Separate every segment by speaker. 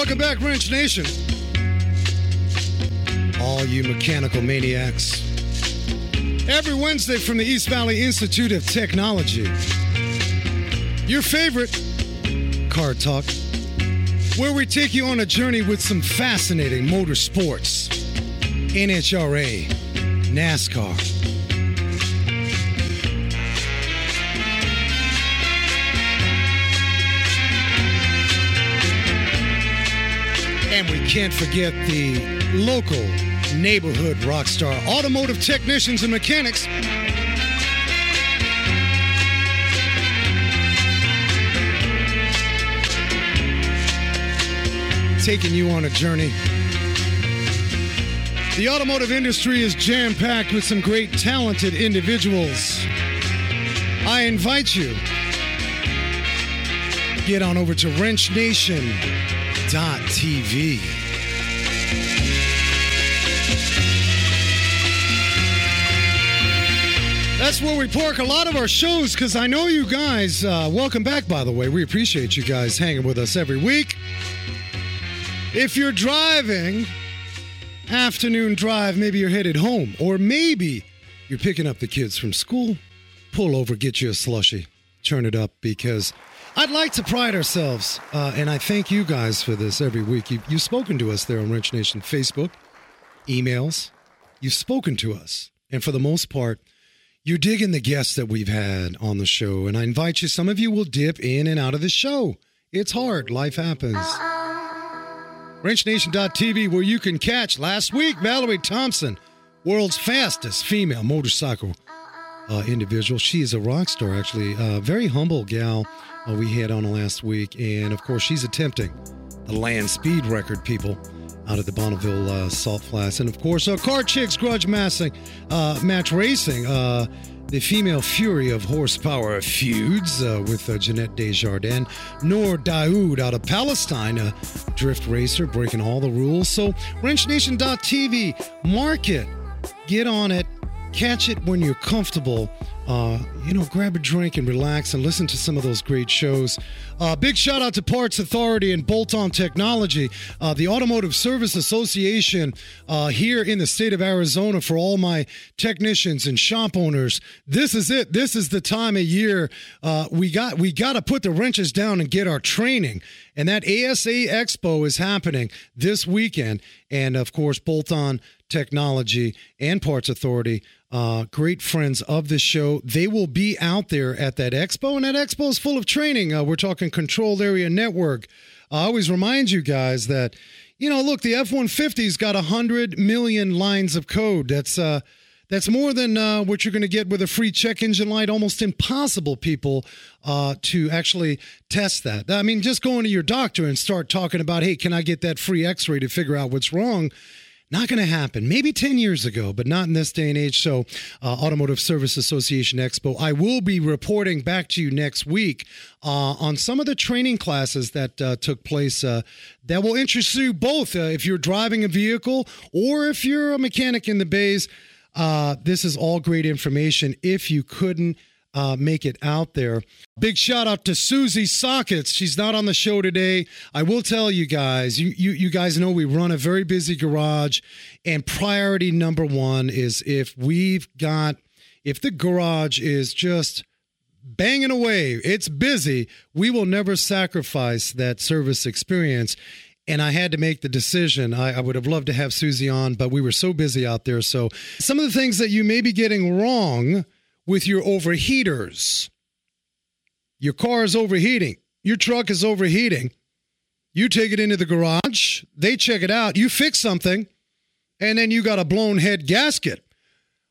Speaker 1: Welcome back, Wrench Nation. All you mechanical maniacs. Every Wednesday from the East Valley Institute of Technology. Your favorite car talk, where we take you on a journey with some fascinating motorsports, NHRA, NASCAR. And we can't forget the local neighborhood rock star, automotive technicians and mechanics. Taking you on a journey. The automotive industry is jam packed with some great, talented individuals. I invite you, get on over to wrenchnation.tv. That's where we park a lot of our shows because I know you guys. Uh, welcome back, by the way. We appreciate you guys hanging with us every week. If you're driving, afternoon drive, maybe you're headed home, or maybe you're picking up the kids from school, pull over, get you a slushy, turn it up because I'd like to pride ourselves, uh, and I thank you guys for this every week. You, you've spoken to us there on Wrench Nation Facebook, emails. You've spoken to us, and for the most part, you're digging the guests that we've had on the show, and I invite you. Some of you will dip in and out of the show. It's hard. Life happens. WrenchNation.tv, where you can catch last week Valerie Thompson, world's fastest female motorcycle uh, individual. She is a rock star, actually. A very humble gal uh, we had on last week. And of course, she's attempting the land speed record, people, out of the Bonneville uh, Salt Flats. And of course, uh, Car Chicks Grudge Massing, uh, Match Racing. Uh, the female fury of horsepower feuds uh, with uh, Jeanette Desjardins, Noor Daoud out of Palestine, a drift racer breaking all the rules. So, WrenchNation.tv, mark it, get on it, catch it when you're comfortable. Uh, you know, grab a drink and relax and listen to some of those great shows. Uh, big shout out to Parts Authority and Bolt On Technology, uh, the Automotive Service Association uh, here in the state of Arizona for all my technicians and shop owners. This is it. This is the time of year uh, we got we got to put the wrenches down and get our training. And that ASA Expo is happening this weekend. And of course, Bolt On Technology and Parts Authority uh, great friends of the show. They will be out there at that expo, and that expo is full of training. Uh, we're talking controlled area network. I always remind you guys that, you know, look, the F 150's got 100 million lines of code. That's, uh, that's more than uh, what you're going to get with a free check engine light. Almost impossible, people, uh, to actually test that. I mean, just going to your doctor and start talking about, hey, can I get that free x ray to figure out what's wrong? Not going to happen. Maybe 10 years ago, but not in this day and age. So, uh, Automotive Service Association Expo. I will be reporting back to you next week uh, on some of the training classes that uh, took place uh, that will interest you both uh, if you're driving a vehicle or if you're a mechanic in the bays. Uh, this is all great information. If you couldn't uh, make it out there. Big shout out to Susie Sockets. She's not on the show today. I will tell you guys, you, you, you guys know we run a very busy garage, and priority number one is if we've got, if the garage is just banging away, it's busy, we will never sacrifice that service experience. And I had to make the decision. I, I, would have loved to have Susie on, but we were so busy out there. So, some of the things that you may be getting wrong with your overheaters. Your car is overheating, your truck is overheating. You take it into the garage, they check it out, you fix something, and then you got a blown head gasket.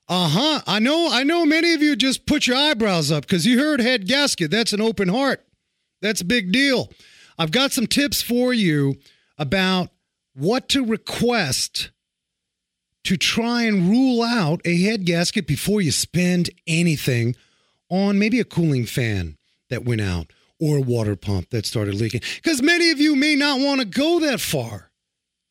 Speaker 1: Uh-huh. I know I know many of you just put your eyebrows up cuz you heard head gasket. That's an open heart. That's a big deal. I've got some tips for you about what to request to try and rule out a head gasket before you spend anything on maybe a cooling fan that went out or a water pump that started leaking. Because many of you may not want to go that far.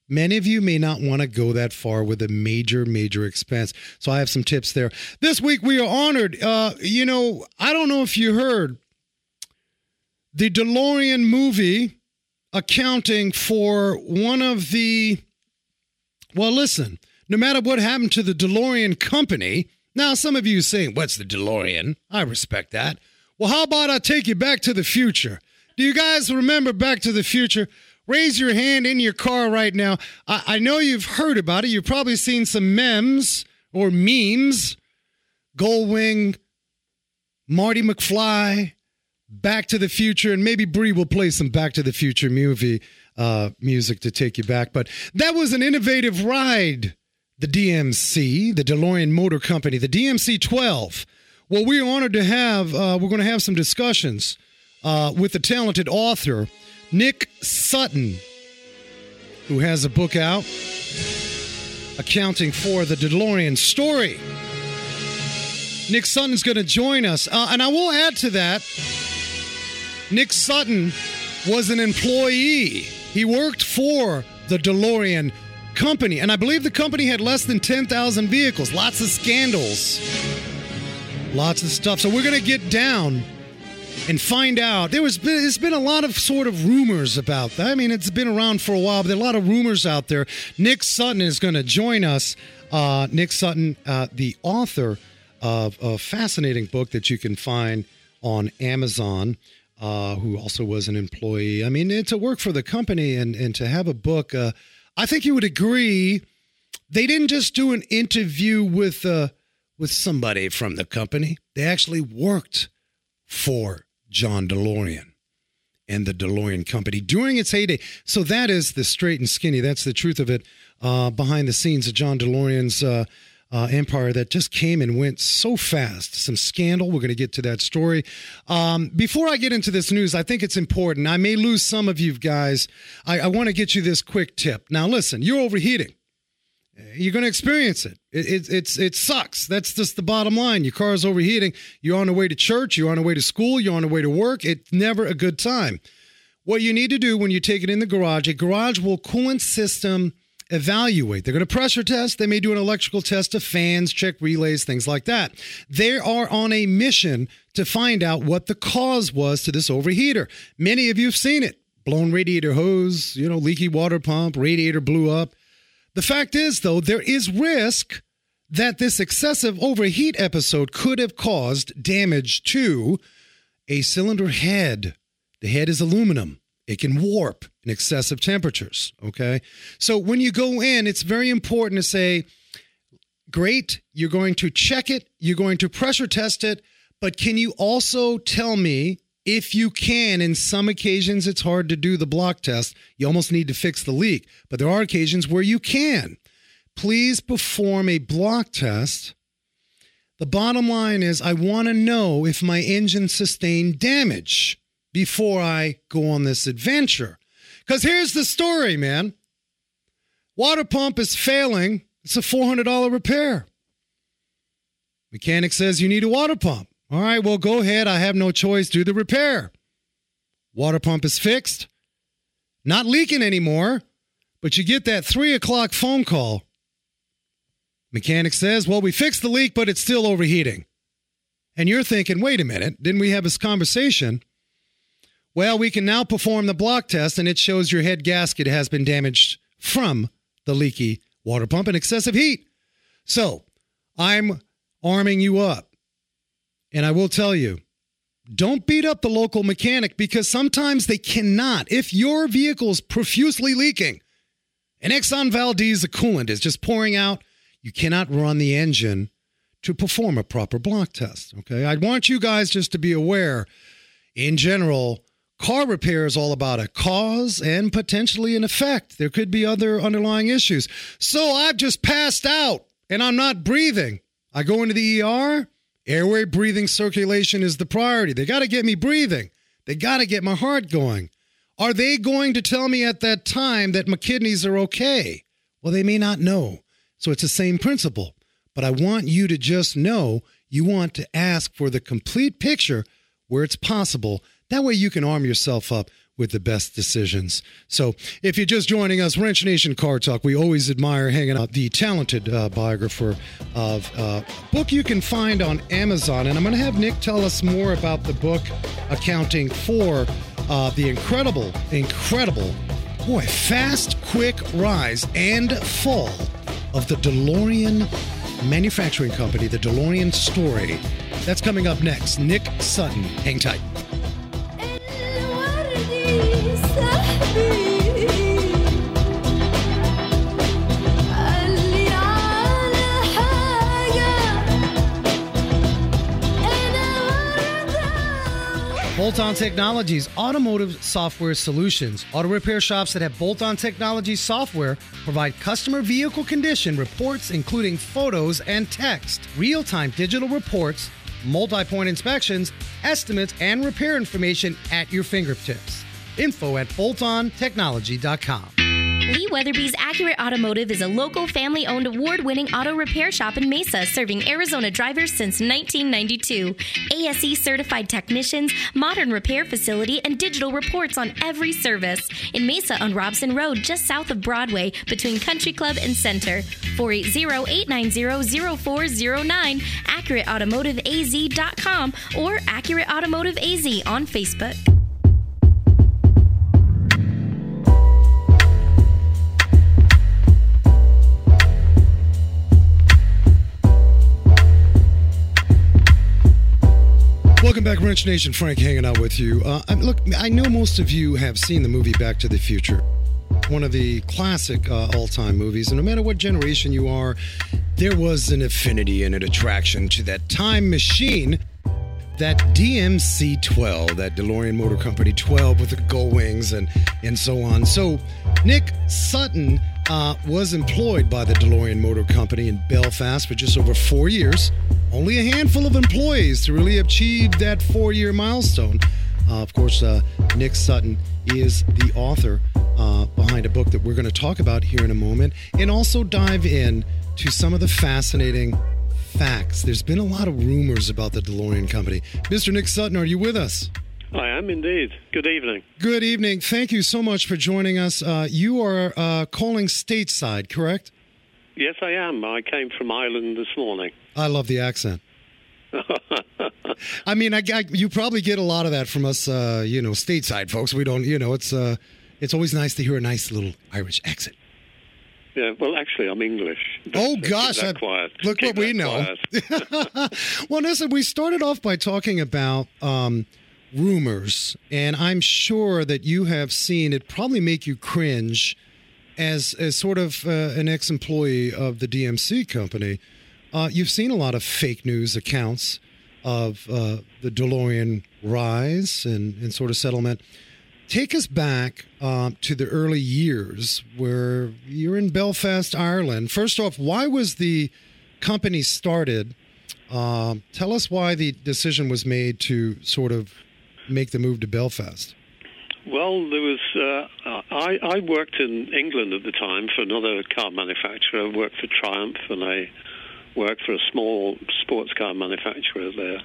Speaker 1: Many of you may not want to go that far with a major, major expense. So I have some tips there. This week we are honored. Uh, you know, I don't know if you heard the DeLorean movie accounting for one of the. Well, listen, no matter what happened to the DeLorean company, now some of you saying, What's the DeLorean? I respect that. Well, how about I take you back to the future? Do you guys remember Back to the Future? Raise your hand in your car right now. I, I know you've heard about it. You've probably seen some memes or memes. Gullwing, Marty McFly, Back to the Future, and maybe Bree will play some Back to the Future movie uh, music to take you back. But that was an innovative ride. The DMC, the DeLorean Motor Company, the DMC 12. Well, we're honored to have, uh, we're going to have some discussions uh, with the talented author, Nick Sutton, who has a book out accounting for the DeLorean story. Nick Sutton's going to join us. Uh, and I will add to that Nick Sutton was an employee, he worked for the DeLorean company. And I believe the company had less than 10,000 vehicles, lots of scandals, lots of stuff. So we're going to get down and find out. There was been, there's been a lot of sort of rumors about that. I mean, it's been around for a while, but there are a lot of rumors out there. Nick Sutton is going to join us. Uh, Nick Sutton, uh, the author of a fascinating book that you can find on Amazon. Uh, who also was an employee. I mean, to work for the company and, and to have a book, uh, I think you would agree they didn't just do an interview with uh, with somebody from the company. They actually worked for John DeLorean and the DeLorean company during its heyday. So that is the straight and skinny. That's the truth of it uh, behind the scenes of John DeLorean's uh, uh, empire that just came and went so fast. Some scandal. We're going to get to that story. Um, before I get into this news, I think it's important. I may lose some of you guys. I, I want to get you this quick tip. Now, listen, you're overheating. You're going to experience it. It, it. It sucks. That's just the bottom line. Your car is overheating. You're on the way to church. You're on the way to school. You're on the way to work. It's never a good time. What you need to do when you take it in the garage, a garage will coolant system evaluate. They're going to pressure test. They may do an electrical test of fans, check relays, things like that. They are on a mission to find out what the cause was to this overheater. Many of you have seen it. Blown radiator hose, you know, leaky water pump, radiator blew up. The fact is, though, there is risk that this excessive overheat episode could have caused damage to a cylinder head. The head is aluminum. It can warp in excessive temperatures. Okay. So when you go in, it's very important to say, great, you're going to check it, you're going to pressure test it, but can you also tell me if you can? In some occasions, it's hard to do the block test. You almost need to fix the leak, but there are occasions where you can. Please perform a block test. The bottom line is, I want to know if my engine sustained damage before I go on this adventure. Because here's the story, man water pump is failing, it's a $400 repair. Mechanic says you need a water pump. All right, well, go ahead. I have no choice. Do the repair. Water pump is fixed, not leaking anymore, but you get that three o'clock phone call. Mechanic says, Well, we fixed the leak, but it's still overheating. And you're thinking, Wait a minute, didn't we have this conversation? Well, we can now perform the block test, and it shows your head gasket has been damaged from the leaky water pump and excessive heat. So I'm arming you up. And I will tell you, don't beat up the local mechanic because sometimes they cannot. If your vehicle is profusely leaking, and Exxon Valdez, the coolant is just pouring out, you cannot run the engine to perform a proper block test. Okay. I want you guys just to be aware in general Car repair is all about a cause and potentially an effect. There could be other underlying issues. So I've just passed out and I'm not breathing. I go into the ER. Airway breathing circulation is the priority. They got to get me breathing. They got to get my heart going. Are they going to tell me at that time that my kidneys are okay? Well, they may not know. So it's the same principle. But I want you to just know you want to ask for the complete picture where it's possible that way you can arm yourself up with the best decisions. So, if you're just joining us, Wrench Nation Car Talk, we always admire hanging out the talented uh, biographer of uh, book you can find on Amazon. And I'm going to have Nick tell us more about the book, Accounting for uh, the incredible, incredible, boy, fast, quick rise and fall of the DeLorean Manufacturing Company, the DeLorean story. That's coming up next. Nick Sutton. Hang tight. Bolt On Technologies Automotive Software Solutions. Auto repair shops that have Bolt On Technology software provide customer vehicle condition reports, including photos and text, real time digital reports, multi point inspections, estimates, and repair information at your fingertips. Info at boltontechnology.com.
Speaker 2: Lee Weatherby's Accurate Automotive is a local family owned award winning auto repair shop in Mesa serving Arizona drivers since 1992. ASE certified technicians, modern repair facility, and digital reports on every service. In Mesa on Robson Road, just south of Broadway, between Country Club and Center. 480 890 0409, AccurateAutomotiveAZ.com, or Accurate Automotive AZ on Facebook.
Speaker 1: Welcome back, Wrench Nation. Frank hanging out with you. Uh, look, I know most of you have seen the movie Back to the Future, one of the classic uh, all time movies. And no matter what generation you are, there was an affinity and an attraction to that time machine that DMC 12, that DeLorean Motor Company 12 with the gull wings and, and so on. So, Nick Sutton uh, was employed by the DeLorean Motor Company in Belfast for just over four years. Only a handful of employees to really achieve that four year milestone. Uh, of course, uh, Nick Sutton is the author uh, behind a book that we're going to talk about here in a moment and also dive in to some of the fascinating facts. There's been a lot of rumors about the DeLorean Company. Mr. Nick Sutton, are you with us?
Speaker 3: I am indeed. Good evening.
Speaker 1: Good evening. Thank you so much for joining us. Uh, you are uh, calling stateside, correct?
Speaker 3: Yes, I am. I came from Ireland this morning.
Speaker 1: I love the accent. I mean, I, I, you probably get a lot of that from us, uh, you know, stateside folks. We don't, you know, it's uh, it's always nice to hear a nice little Irish accent.
Speaker 3: Yeah, well, actually, I'm English.
Speaker 1: Oh gosh, I, look
Speaker 3: keep
Speaker 1: what we know. well, listen, we started off by talking about um, rumors, and I'm sure that you have seen it. Probably make you cringe, as as sort of uh, an ex-employee of the DMC company. Uh, you've seen a lot of fake news accounts of uh, the DeLorean rise and, and sort of settlement. Take us back uh, to the early years where you're in Belfast, Ireland. First off, why was the company started? Um, tell us why the decision was made to sort of make the move to Belfast.
Speaker 3: Well, there was. Uh, I, I worked in England at the time for another car manufacturer. I worked for Triumph, and I worked for a small sports car manufacturer there.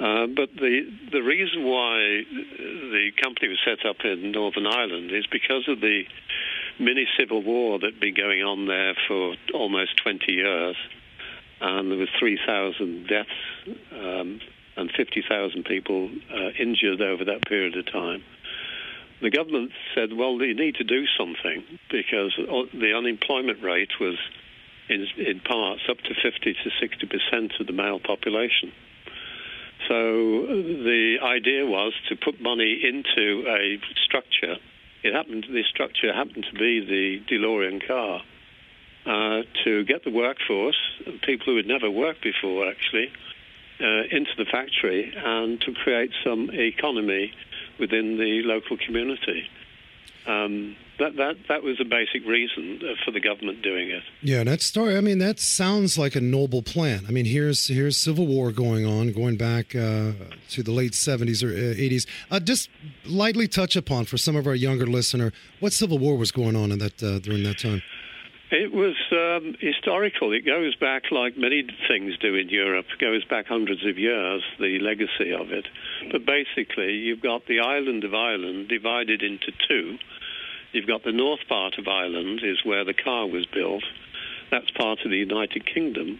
Speaker 3: Uh, but the the reason why the company was set up in Northern Ireland is because of the mini civil war that'd been going on there for almost 20 years, and there was 3,000 deaths um, and 50,000 people uh, injured over that period of time. The government said, "Well, you need to do something because the unemployment rate was." In, in parts up to 50 to 60 percent of the male population. So the idea was to put money into a structure. It happened. The structure happened to be the DeLorean car. Uh, to get the workforce, people who had never worked before, actually, uh, into the factory and to create some economy within the local community. Um, that that that was a basic reason uh, for the government doing it.
Speaker 1: Yeah, that story. I mean, that sounds like a noble plan. I mean, here's here's civil war going on, going back uh, to the late '70s or '80s. Uh, just lightly touch upon for some of our younger listener what civil war was going on in that uh, during that time.
Speaker 3: It was um, historical. It goes back, like many things do in Europe, goes back hundreds of years, the legacy of it. But basically, you've got the island of Ireland divided into two You've got the north part of Ireland is where the car was built. That's part of the United Kingdom.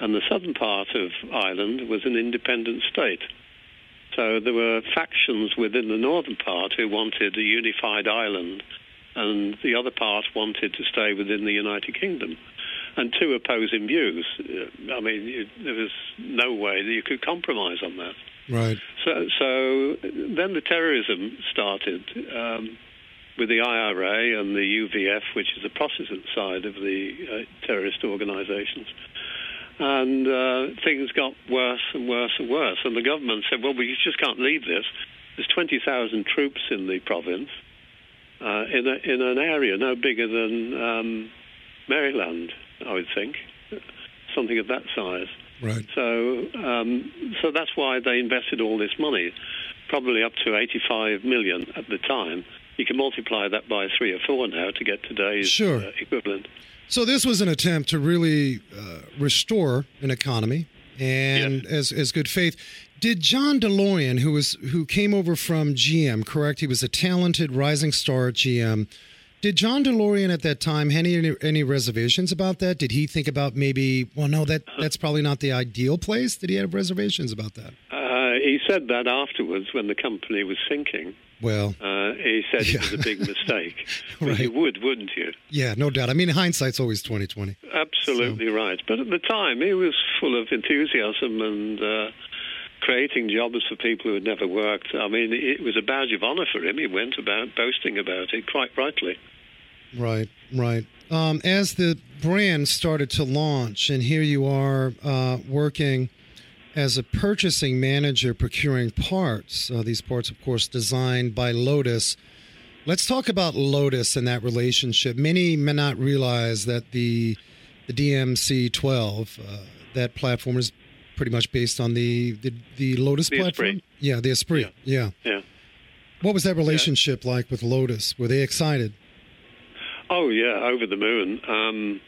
Speaker 3: And the southern part of Ireland was an independent state. So there were factions within the northern part who wanted a unified Ireland, and the other part wanted to stay within the United Kingdom. And two opposing views. I mean, you, there was no way that you could compromise on that.
Speaker 1: Right.
Speaker 3: So, so then the terrorism started um, with the IRA and the UVF, which is the Protestant side of the uh, terrorist organizations. And uh, things got worse and worse and worse. And the government said, well, we just can't leave this. There's 20,000 troops in the province uh, in, a, in an area no bigger than um, Maryland, I would think, something of that size.
Speaker 1: Right.
Speaker 3: So, um, so that's why they invested all this money, probably up to 85 million at the time. You can multiply that by three or four now to get today's
Speaker 1: Sure.
Speaker 3: uh, equivalent.
Speaker 1: So this was an attempt to really uh, restore an economy, and as as good faith. Did John DeLorean, who was who came over from GM, correct? He was a talented rising star at GM. Did John DeLorean at that time have any any reservations about that? Did he think about maybe? Well, no, that that's probably not the ideal place. Did he have reservations about that?
Speaker 3: Uh, he said that afterwards when the company was sinking.
Speaker 1: Well,
Speaker 3: Uh, he said
Speaker 1: Yeah.
Speaker 3: it was a big mistake.
Speaker 1: Right.
Speaker 3: You would, wouldn't you?
Speaker 1: yeah, no doubt. I mean, hindsight's always twenty twenty.
Speaker 3: Absolutely right. But at the time, he was full of enthusiasm and uh, creating jobs for people who had never worked. I mean, it was a badge of honor for him. He went about boasting about it quite rightly.
Speaker 1: Right, right. Um, as the brand started to launch, and here you are uh, working as a purchasing manager, procuring parts. Uh, these parts, of course, designed by Lotus. Let's talk about Lotus and that relationship. Many may not realize that the the DMC 12, uh, that platform is pretty much based on the the, the Lotus
Speaker 3: The
Speaker 1: platform.
Speaker 3: Esprit.
Speaker 1: Yeah, the Esprit. Yeah.
Speaker 3: Yeah.
Speaker 1: What was that relationship like with Lotus? Were they excited?
Speaker 3: Oh yeah, over the moon. Um,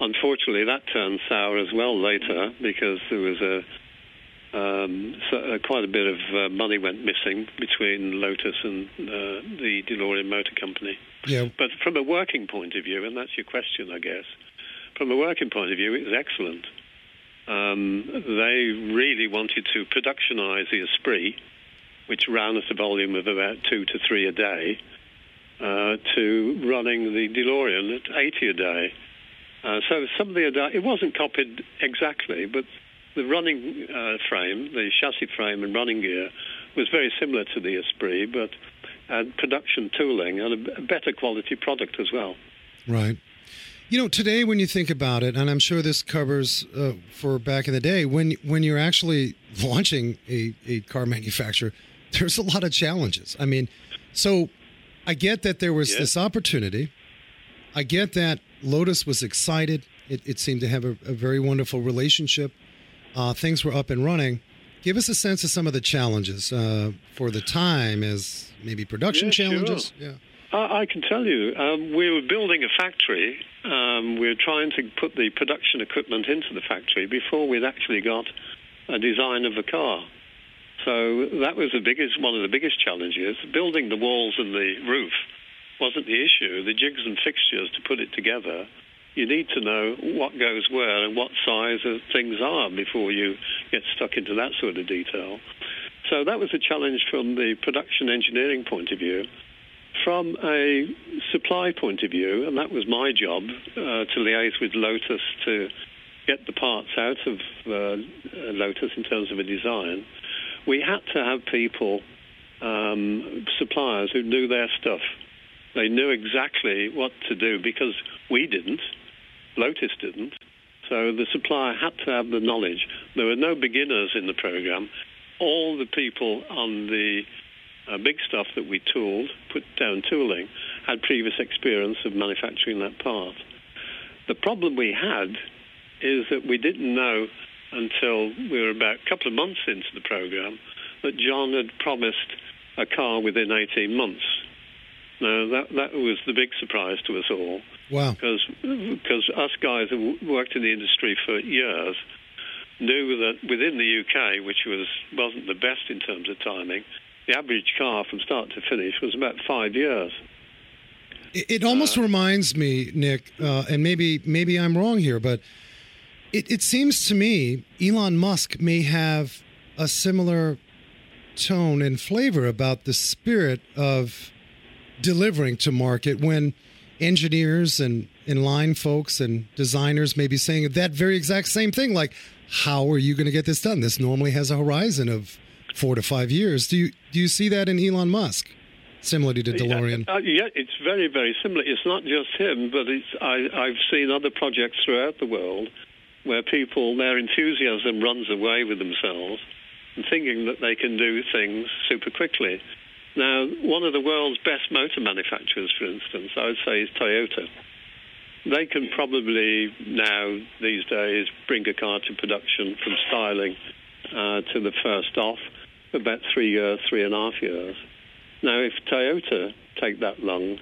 Speaker 3: unfortunately, that turned sour as well later because there was a um, so, uh, quite a bit of uh, money went missing between Lotus and uh, the DeLorean Motor Company.
Speaker 1: Yeah.
Speaker 3: But from a working point of view, and that's your question, I guess. From a working point of view, it was excellent. Um, they really wanted to productionize the Esprit, which ran at a volume of about two to three a day, uh, to running the DeLorean at 80 a day. Uh, so some of the it wasn't copied exactly, but the running uh, frame, the chassis frame and running gear, was very similar to the Esprit, but had production tooling and a better quality product as well.
Speaker 1: Right. You know, today when you think about it, and I'm sure this covers uh, for back in the day, when when you're actually launching a, a car manufacturer, there's a lot of challenges. I mean, so I get that there was
Speaker 3: Yeah.
Speaker 1: this opportunity. I get that Lotus was excited. It, it seemed to have a, a very wonderful relationship. Uh, things were up and running. Give us a sense of some of the challenges uh, for the time as maybe production
Speaker 3: Yeah, sure.
Speaker 1: challenges. Yeah.
Speaker 3: I, I can tell you, um, we were building a factory. Um, we were trying to put the production equipment into the factory before we'd actually got a design of the car. So that was the biggest, one of the biggest challenges. Building the walls and the roof wasn't the issue. The jigs and fixtures to put it together, you need to know what goes where and what size things are before you get stuck into that sort of detail. So that was a challenge from the production engineering point of view. From a supply point of view, and that was my job uh, to liaise with Lotus to get the parts out of uh, Lotus in terms of a design, we had to have people, um, suppliers who knew their stuff. They knew exactly what to do because we didn't, Lotus didn't. So the supplier had to have the knowledge. There were no beginners in the program. All the people on the uh, big stuff that we tooled, put down tooling, had previous experience of manufacturing that part. The problem we had is that we didn't know until we were about a couple of months into the program that John had promised a car within 18 months. Now, that, that was the big surprise to us all
Speaker 1: Wow.
Speaker 3: because because us guys who worked in the industry for years knew that within the UK, which was wasn't the best in terms of timing, the average car from start to finish was about five years.
Speaker 1: It, it almost reminds me, Nick, uh, and maybe maybe I'm wrong here, but it, it seems to me Elon Musk may have a similar tone and flavor about the spirit of delivering to market when engineers and in line folks and designers may be saying that very exact same thing like how are you going to get this done this normally has a horizon of four to five years. Do you do you see that in elon musk similarly to delorean?
Speaker 3: yeah, uh, yeah it's very very similar. It's not just him but it's I, i've seen other projects throughout the world where people their enthusiasm runs away with themselves and thinking that they can do things super quickly. Now, one of the world's best motor manufacturers, for instance, I would say is Toyota. They can probably now, these days, bring a car to production from styling uh, to the first off about three years, three and a half years. Now, if Toyota take that long,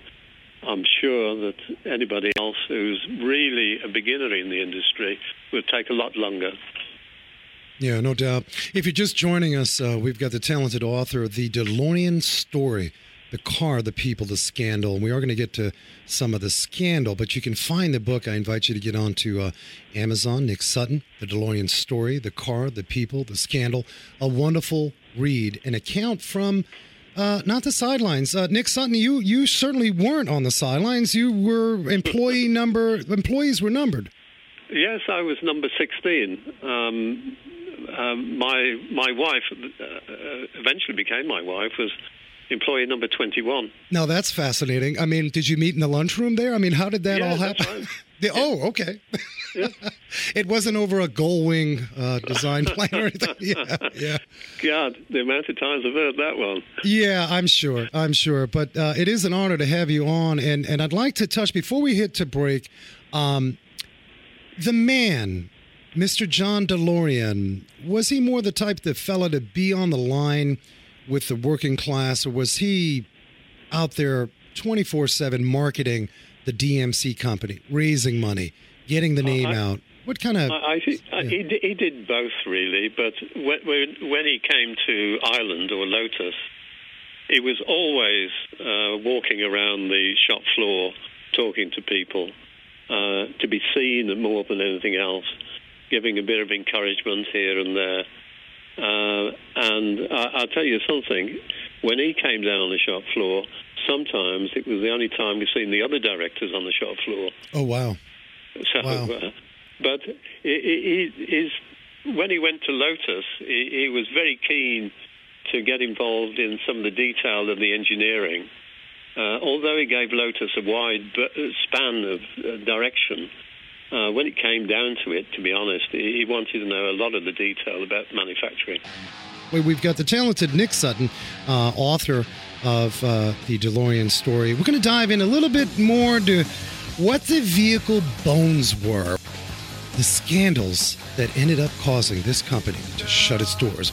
Speaker 3: I'm sure that anybody else who's really a beginner in the industry will take a lot longer.
Speaker 1: Yeah, no doubt. If you're just joining us, uh, we've got the talented author of The DeLorean Story The Car, the People, the Scandal. And we are going to get to some of the scandal, but you can find the book. I invite you to get onto uh, Amazon, Nick Sutton, The DeLorean Story The Car, the People, the Scandal. A wonderful read, an account from. Uh, not the sidelines. Uh, Nick Sutton, you you certainly weren't on the sidelines. You were employee number. Employees were numbered.
Speaker 3: Yes, I was number sixteen. Um, um, my my wife uh, eventually became my wife was employee number 21.
Speaker 1: Now that's fascinating. I mean, did you meet in the lunchroom there? I mean, how did that
Speaker 3: yeah,
Speaker 1: all happen?
Speaker 3: the,
Speaker 1: yeah. Oh, okay. Yeah. it wasn't over a Gullwing uh, design plan or anything. Yeah, yeah.
Speaker 3: God, the amount of times I've heard that one.
Speaker 1: Yeah, I'm sure. I'm sure. But uh, it is an honor to have you on, and and I'd like to touch before we hit to break. Um, the man Mr. John DeLorean, was he more the type that fella to be on the line with the working class, or was he out there 24 7 marketing the DMC company, raising money, getting the name uh, I, out? What kind of.
Speaker 3: I, I think yeah. he, he did both, really, but when, when he came to Ireland or Lotus, he was always uh, walking around the shop floor talking to people uh, to be seen more than anything else giving a bit of encouragement here and there. Uh, and I, will tell you something. When he came down on the shop floor, sometimes it was the only time we've seen the other directors on the shop floor.
Speaker 1: Oh wow!
Speaker 3: So,
Speaker 1: wow.
Speaker 3: Uh, but he, he, when he went to Lotus, he, he, was very keen to get involved in some of the detail of the engineering. Uh, although he gave Lotus a wide span of uh, direction, uh, when it came down to it, to be honest, he wanted to know a lot of the detail about manufacturing.
Speaker 1: We've got the talented Nick Sutton, uh, author of uh, the DeLorean story. We're going to dive in a little bit more to what the vehicle bones were, the scandals that ended up causing this company to shut its doors.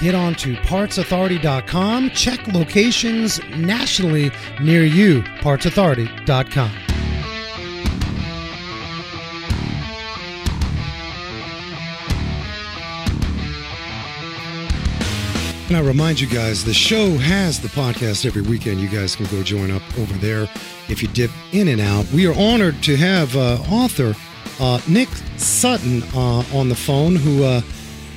Speaker 1: get on to partsauthority.com. Check locations nationally near you. Partsauthority.com. And I remind you guys, the show has the podcast every weekend. You guys can go join up over there if you dip in and out. We are honored to have uh, author uh, Nick Sutton uh, on the phone, who uh,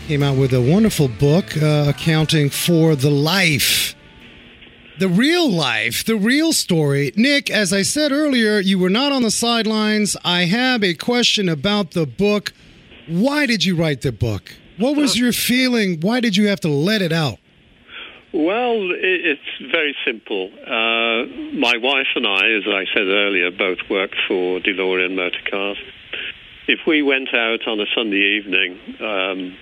Speaker 1: came out with a wonderful book uh, accounting for the life, the real life, the real story. Nick, as I said earlier, you were not on the sidelines. I have a question about the book. Why did you write the book? What was your feeling? Why did you have to let it out?
Speaker 3: Well, it's very simple. Uh, my wife and I, as I said earlier, both worked for DeLorean Motor Cars. If we went out on a Sunday evening, um,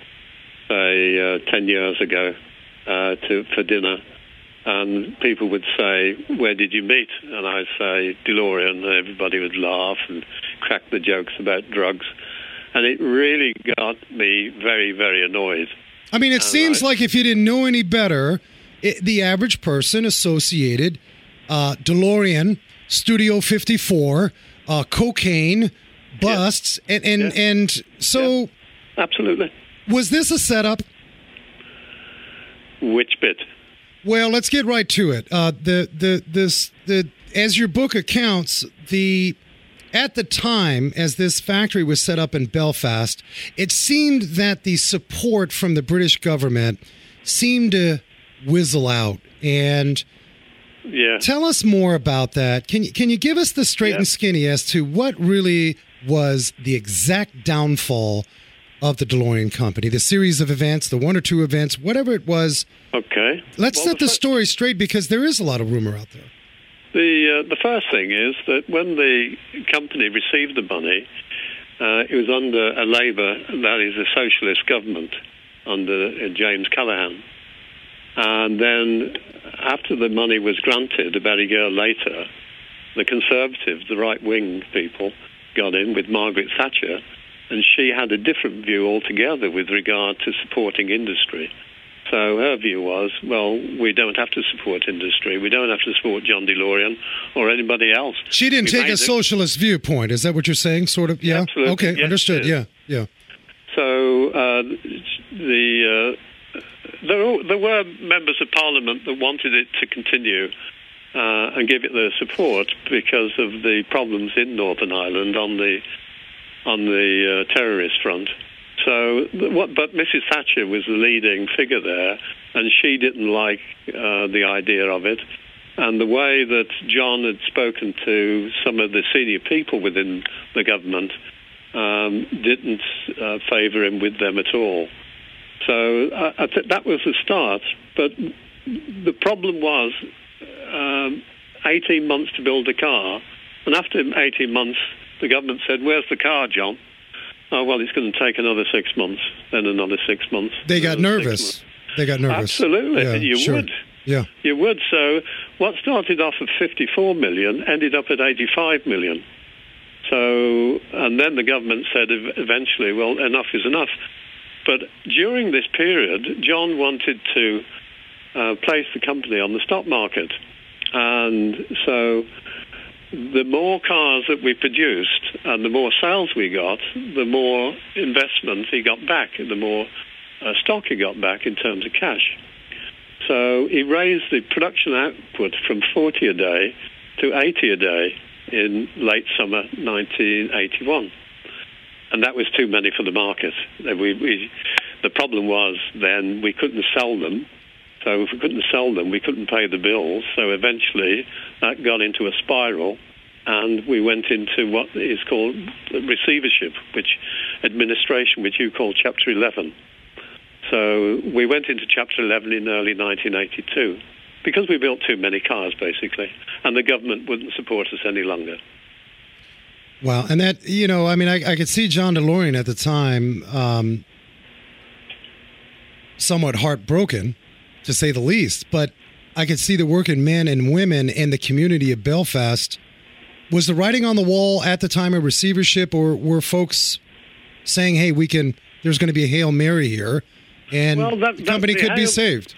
Speaker 3: say, uh, 10 years ago uh, to, for dinner. And people would say, Where did you meet? And I'd say, DeLorean. And everybody would laugh and crack the jokes about drugs. And it really got me very, very annoyed.
Speaker 1: I mean, it and seems I, like if you didn't know any better, it, the average person associated uh, DeLorean, Studio 54, uh, cocaine, busts, yeah. and and, yeah. and so. Yeah.
Speaker 3: Absolutely.
Speaker 1: Was this a setup?
Speaker 3: Which bit?
Speaker 1: Well, let's get right to it. Uh, the the this the as your book accounts the at the time as this factory was set up in Belfast, it seemed that the support from the British government seemed to whizzle out and.
Speaker 3: Yeah.
Speaker 1: Tell us more about that. Can you can you give us the straight yeah. and skinny as to what really was the exact downfall of the DeLorean Company, the series of events, the one or two events, whatever it was.
Speaker 3: Okay.
Speaker 1: Let's well, set the, the story straight because there is a lot of rumor out there.
Speaker 3: The uh, the first thing is that when the company received the money, uh, it was under a Labour, that is a socialist government, under uh, James Callaghan. And then, after the money was granted, about a year later, the Conservatives, the right wing people, got in with Margaret Thatcher and she had a different view altogether with regard to supporting industry. So her view was, well, we don't have to support industry. We don't have to support John DeLorean or anybody else.
Speaker 1: She didn't we take a it. socialist viewpoint. Is that what you're saying? Sort of, yeah.
Speaker 3: Absolutely.
Speaker 1: Okay,
Speaker 3: yes,
Speaker 1: understood. Yeah, yeah.
Speaker 3: So uh, the uh, there, there were members of Parliament that wanted it to continue. Uh, and give it their support because of the problems in Northern Ireland on the on the uh, terrorist front. So, what, but Mrs. Thatcher was the leading figure there, and she didn't like uh, the idea of it. And the way that John had spoken to some of the senior people within the government um, didn't uh, favour him with them at all. So uh, I th- that was the start. But the problem was um, 18 months to build a car, and after 18 months, the government said, "Where's the car, John?" Oh well, it's going to take another six months, then another six months.
Speaker 1: They got nervous. They got nervous.
Speaker 3: Absolutely, yeah, you
Speaker 1: sure.
Speaker 3: would.
Speaker 1: Yeah,
Speaker 3: you would. So what started off at 54 million ended up at 85 million. So, and then the government said eventually, well, enough is enough. But during this period, John wanted to uh, place the company on the stock market. And so the more cars that we produced and the more sales we got, the more investment he got back, the more uh, stock he got back in terms of cash. So he raised the production output from 40 a day to 80 a day in late summer 1981. And that was too many for the market. We, we, the problem was then we couldn't sell them so if we couldn't sell them, we couldn't pay the bills. So eventually that got into a spiral and we went into what is called receivership, which administration, which you call Chapter 11. So we went into Chapter 11 in early 1982 because we built too many cars, basically, and the government wouldn't support us any longer.
Speaker 1: Wow, and that you know, I mean, I, I could see John DeLorean at the time, um, somewhat heartbroken to say the least. But I could see the working men and women in the community of Belfast. Was the writing on the wall at the time of receivership, or were folks saying, "Hey, we can"? There's going to be a hail mary here, and well, that, the company could hail, be saved.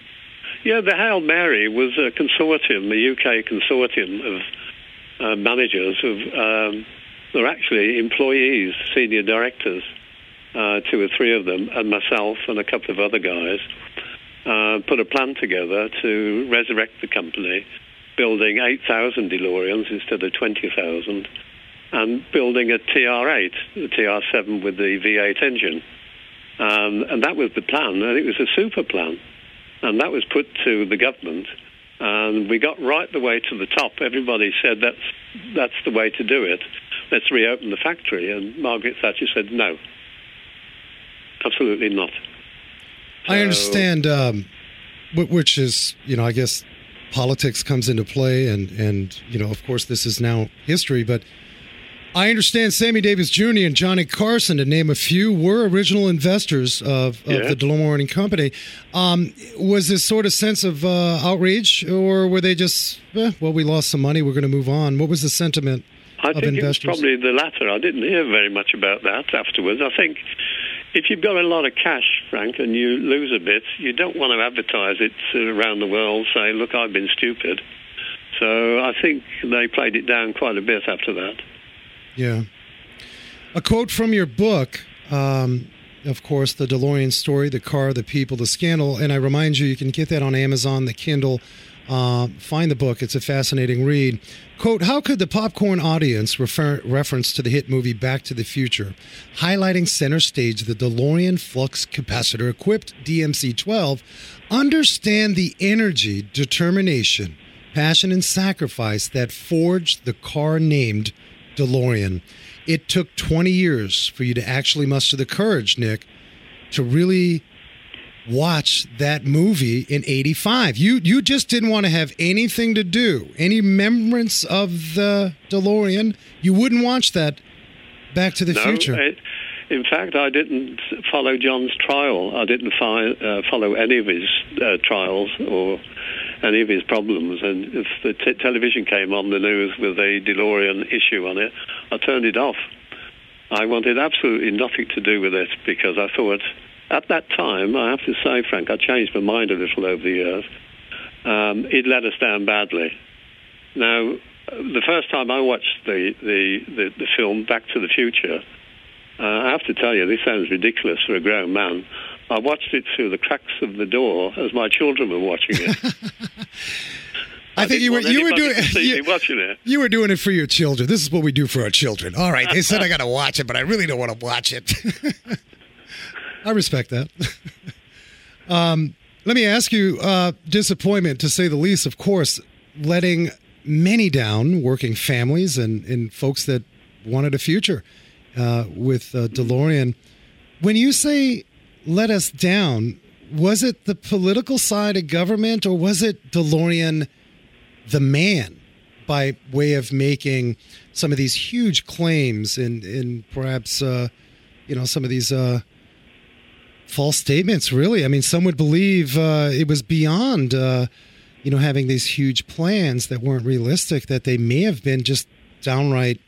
Speaker 3: Yeah, the Hail Mary was a consortium, a UK consortium of uh, managers of. Um, they're actually employees, senior directors, uh, two or three of them, and myself and a couple of other guys uh, put a plan together to resurrect the company, building 8,000 DeLoreans instead of 20,000, and building a TR8, the TR7 with the V8 engine. Um, and that was the plan, and it was a super plan. And that was put to the government, and we got right the way to the top. Everybody said that's, that's the way to do it. Let's reopen the factory. And Margaret Thatcher said, no, absolutely not.
Speaker 1: I understand, um, which is, you know, I guess politics comes into play, and and you know, of course, this is now history, but. I understand Sammy Davis Jr. and Johnny Carson, to name a few, were original investors of, of yeah. the DeLorean Company. Um, was this sort of sense of uh, outrage, or were they just, eh, well, we lost some money, we're going to move on? What was the sentiment
Speaker 3: I
Speaker 1: of
Speaker 3: think
Speaker 1: investors?
Speaker 3: it was probably the latter. I didn't hear very much about that afterwards. I think if you've got a lot of cash, Frank, and you lose a bit, you don't want to advertise it around the world, say, "Look, I've been stupid." So I think they played it down quite a bit after that.
Speaker 1: Yeah. A quote from your book. Um, of course, the DeLorean story, the car, the people, the scandal. And I remind you, you can get that on Amazon, the Kindle. Uh, find the book. It's a fascinating read. Quote, how could the popcorn audience refer reference to the hit movie Back to the Future, highlighting center stage the DeLorean flux capacitor equipped DMC 12, understand the energy, determination, passion, and sacrifice that forged the car named DeLorean? It took 20 years for you to actually muster the courage, Nick, to really watch that movie in 85 you you just didn't want to have anything to do any remembrance of the delorean. You wouldn't watch that back to the
Speaker 3: no,
Speaker 1: future.
Speaker 3: it, in fact i didn't follow john's trial. I didn't fi- uh, follow any of his uh, trials or any of his problems. And if the t- television came on the news with a delorean issue on it i turned it off. I wanted absolutely nothing to do with it because i thought at that time, I have to say, Frank, I changed my mind a little over the years. Um, it let us down badly. Now, the first time I watched the, the, the, the film Back to the Future, uh, I have to tell you, this sounds ridiculous for a grown man. I watched it through the cracks of the door as my children were watching it.
Speaker 1: I, I think you were you were doing
Speaker 3: you, watching it.
Speaker 1: You were doing it for your children. This is what we do for our children. All right, they said I got to watch it, but I really don't want to watch it. I respect that. um, let me ask you uh, disappointment, to say the least, of course, letting many down, working families and, and folks that wanted a future uh, with uh, DeLorean. When you say let us down, was it the political side of government or was it DeLorean the man by way of making some of these huge claims and, and perhaps, uh, you know, some of these uh, false statements, really. I mean, some would believe uh, it was beyond, uh, you know, having these huge plans that weren't realistic, that they may have been just downright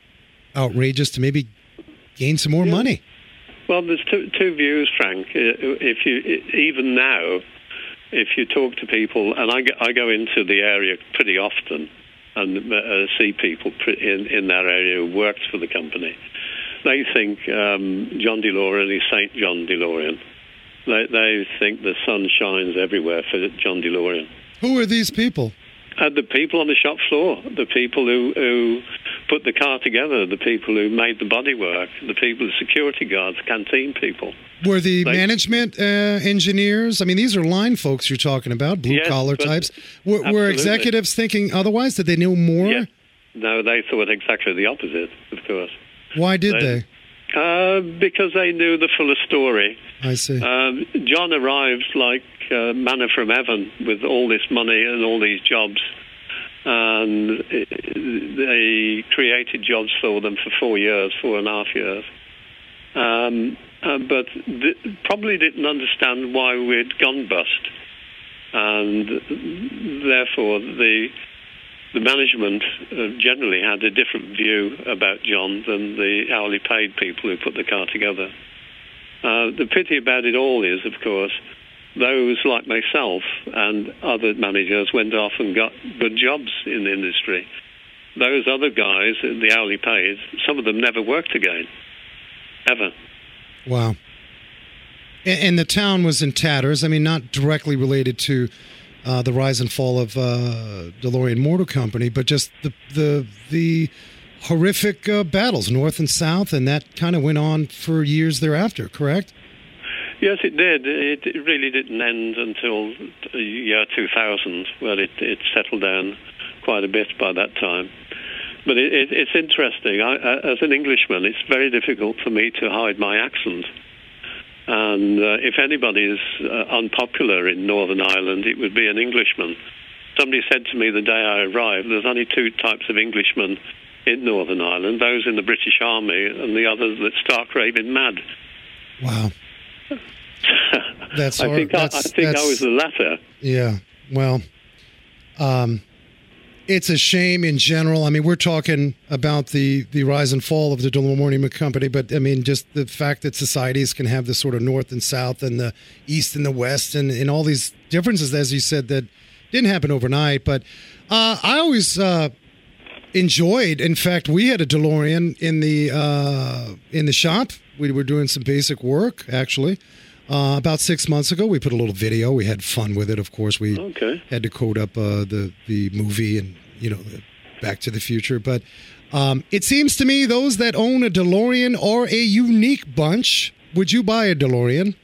Speaker 1: outrageous to maybe gain some more yeah. money.
Speaker 3: Well, there's two, two views, Frank. If you even now, if you talk to people, and I go, I go into the area pretty often and uh, see people in, in that area who worked for the company, they think um, John DeLorean is Saint John DeLorean. They, they think the sun shines everywhere for John DeLorean.
Speaker 1: Who are these people?
Speaker 3: Uh, the people on the shop floor, the people who, who put the car together, the people who made the bodywork, the people, the security guards, canteen people.
Speaker 1: Were the they, management uh, engineers? I mean, these are line folks you're talking about, blue yes, collar types. Were, were, executives thinking otherwise? Did they know more?
Speaker 3: No, they thought exactly the opposite, of course.
Speaker 1: Why did they? they?
Speaker 3: Uh, because they knew the fuller story.
Speaker 1: I see.
Speaker 3: Um, John arrived like uh, manna from heaven with all this money and all these jobs. And they created jobs for them for four years, four and a half years. Um, uh, but th- probably didn't understand why we'd gone bust. And therefore, the the management uh, generally had a different view about John than the hourly paid people who put the car together. Uh, the pity about it all is, of course, those like myself and other managers went off and got good jobs in the industry. Those other guys, the hourly paid, some of them never worked again, ever.
Speaker 1: Wow. And the town was in tatters. I mean, not directly related to uh, the rise and fall of uh, DeLorean Motor Company, but just the the the horrific uh, battles north and south, and that kind of went on for years thereafter. Correct?
Speaker 3: Yes, it did. It, really didn't end until the year 2000, where it, it settled down quite a bit by that time. But it, it's interesting. I, as an Englishman, it's very difficult for me to hide my accent. And uh, if anybody is uh, unpopular in Northern Ireland, it would be an Englishman. Somebody said to me the day I arrived, there's only two types of Englishmen in Northern Ireland, those in the British Army and the others that stark raving mad.
Speaker 1: Wow.
Speaker 3: That's I think, I, I, think I was the latter.
Speaker 1: Yeah. Well, um, it's a shame in general. I mean, we're talking about the the rise and fall of the DeLorean Company, but I mean, just the fact that societies can have this sort of north and south, and the east and the west, and, and all these differences, as you said, that didn't happen overnight. But uh, I always uh, enjoyed. In fact, we had a DeLorean in the uh, in the shop. We were doing some basic work actually. Uh, about six months ago, we put a little video. We had fun with it. Of course, we
Speaker 3: Okay.
Speaker 1: had to code up uh, the the movie and you know Back to the Future. But um, it seems to me those that own a DeLorean are a unique bunch. Would you buy a DeLorean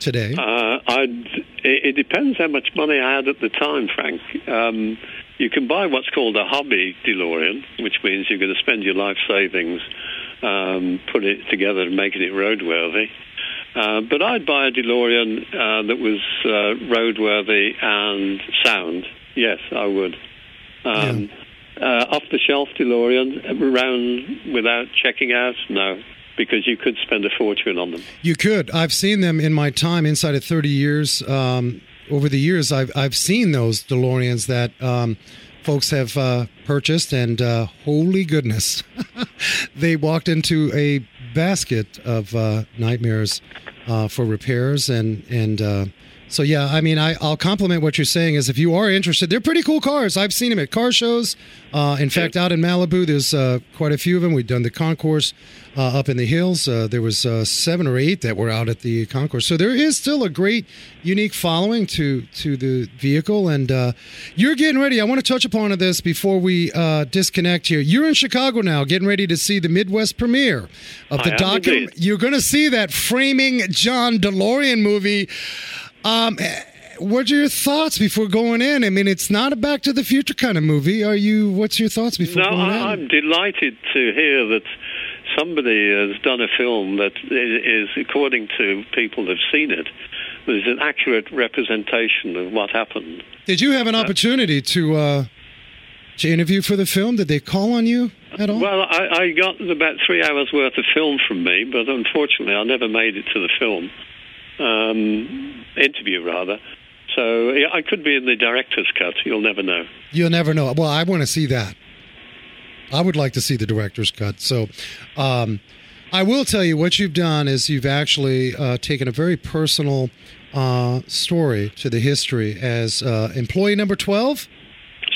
Speaker 1: today?
Speaker 3: Uh, I'd, it, it depends how much money I had at the time, Frank. Um, you can buy what's called a hobby DeLorean, which means you're going to spend your life savings um, put it together and making it roadworthy. Uh, but I'd buy a DeLorean uh, that was uh, roadworthy and sound. Yes, I would. Um, uh, off the shelf DeLorean, around without checking out? No, because you could spend a fortune on them.
Speaker 1: You could. I've seen them in my time inside of 30 years. Um, over the years, I've I've seen those DeLoreans that um, folks have uh, purchased, and uh, holy goodness, they walked into a basket of uh, nightmares uh, for repairs and and. So yeah, I mean, I, I'll compliment what you're saying. Is if you are interested, they're pretty cool cars. I've seen them at car shows. Uh, in fact, out in Malibu, there's uh, quite a few of them. We've done the concourse uh, up in the hills. Uh, there was uh, seven or eight that were out at the concourse. So there is still a great, unique following to to the vehicle. And uh, you're getting ready. I want to touch upon this before we uh, disconnect here. You're in Chicago now, getting ready to see the Midwest premiere of the document. You're going to see that framing John DeLorean movie. Um, eh, what are your thoughts before going in? I mean, it's not a Back to the Future kind of movie. Are you? What's your thoughts before
Speaker 3: No,
Speaker 1: going in?
Speaker 3: I, I'm delighted to hear that somebody has done a film that is, according to people who've seen it, is an accurate representation of what happened.
Speaker 1: Did you have an opportunity to uh, to interview for the film? Did they call on you at all?
Speaker 3: Well, I, I got about three hours worth of film from me, but unfortunately, I never made it to the film um, interview, rather. So yeah, I could be in the director's cut. You'll never know.
Speaker 1: You'll never know. Well, I want to see that. I would like to see the director's cut. So, um, I will tell you what you've done is you've actually uh, taken a very personal uh, story to the history as uh, employee number twelve.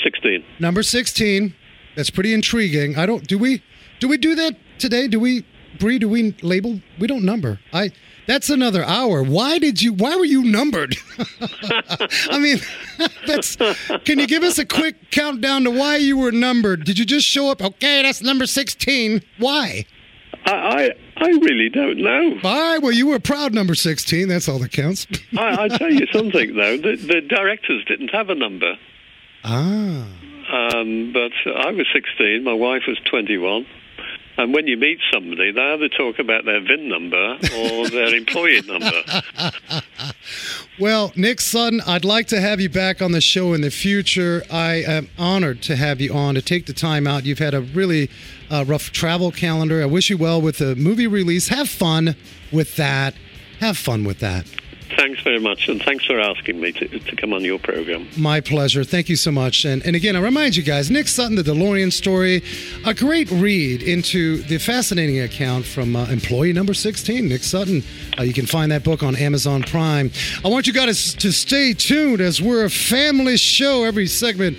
Speaker 3: Sixteen.
Speaker 1: Number 16. That's pretty intriguing. I don't do we do we do that today? Do we Bree, do we label? We don't number. I that's another hour. Why did you why were you numbered? I mean, that's Can you give us a quick countdown to why you were numbered? Did you just show up, okay, that's number 16. Why?
Speaker 3: I, I, I really don't know.
Speaker 1: Why? Well, you were proud number 16. That's all that counts.
Speaker 3: I, I tell you something though, the, the directors didn't have a number.
Speaker 1: ah.
Speaker 3: Um, but I was 16, my wife was 21. And when you meet somebody, they either talk about their VIN number or their employee number.
Speaker 1: Well, Nick Sutton, I'd like to have you back on the show in the future. I am honored to have you on to take the time out. You've had a really uh, rough travel calendar. I wish you well with the movie release. Have fun with that. Have fun with that.
Speaker 3: Thanks very much, and thanks for asking me to, to come on your program.
Speaker 1: My pleasure. Thank you so much. And, and again, I remind you guys Nick Sutton, The DeLorean Story, a great read into the fascinating account from uh, employee number 16, Nick Sutton. Uh, you can find that book on Amazon Prime. I want you guys to stay tuned as we're a family show. Every segment,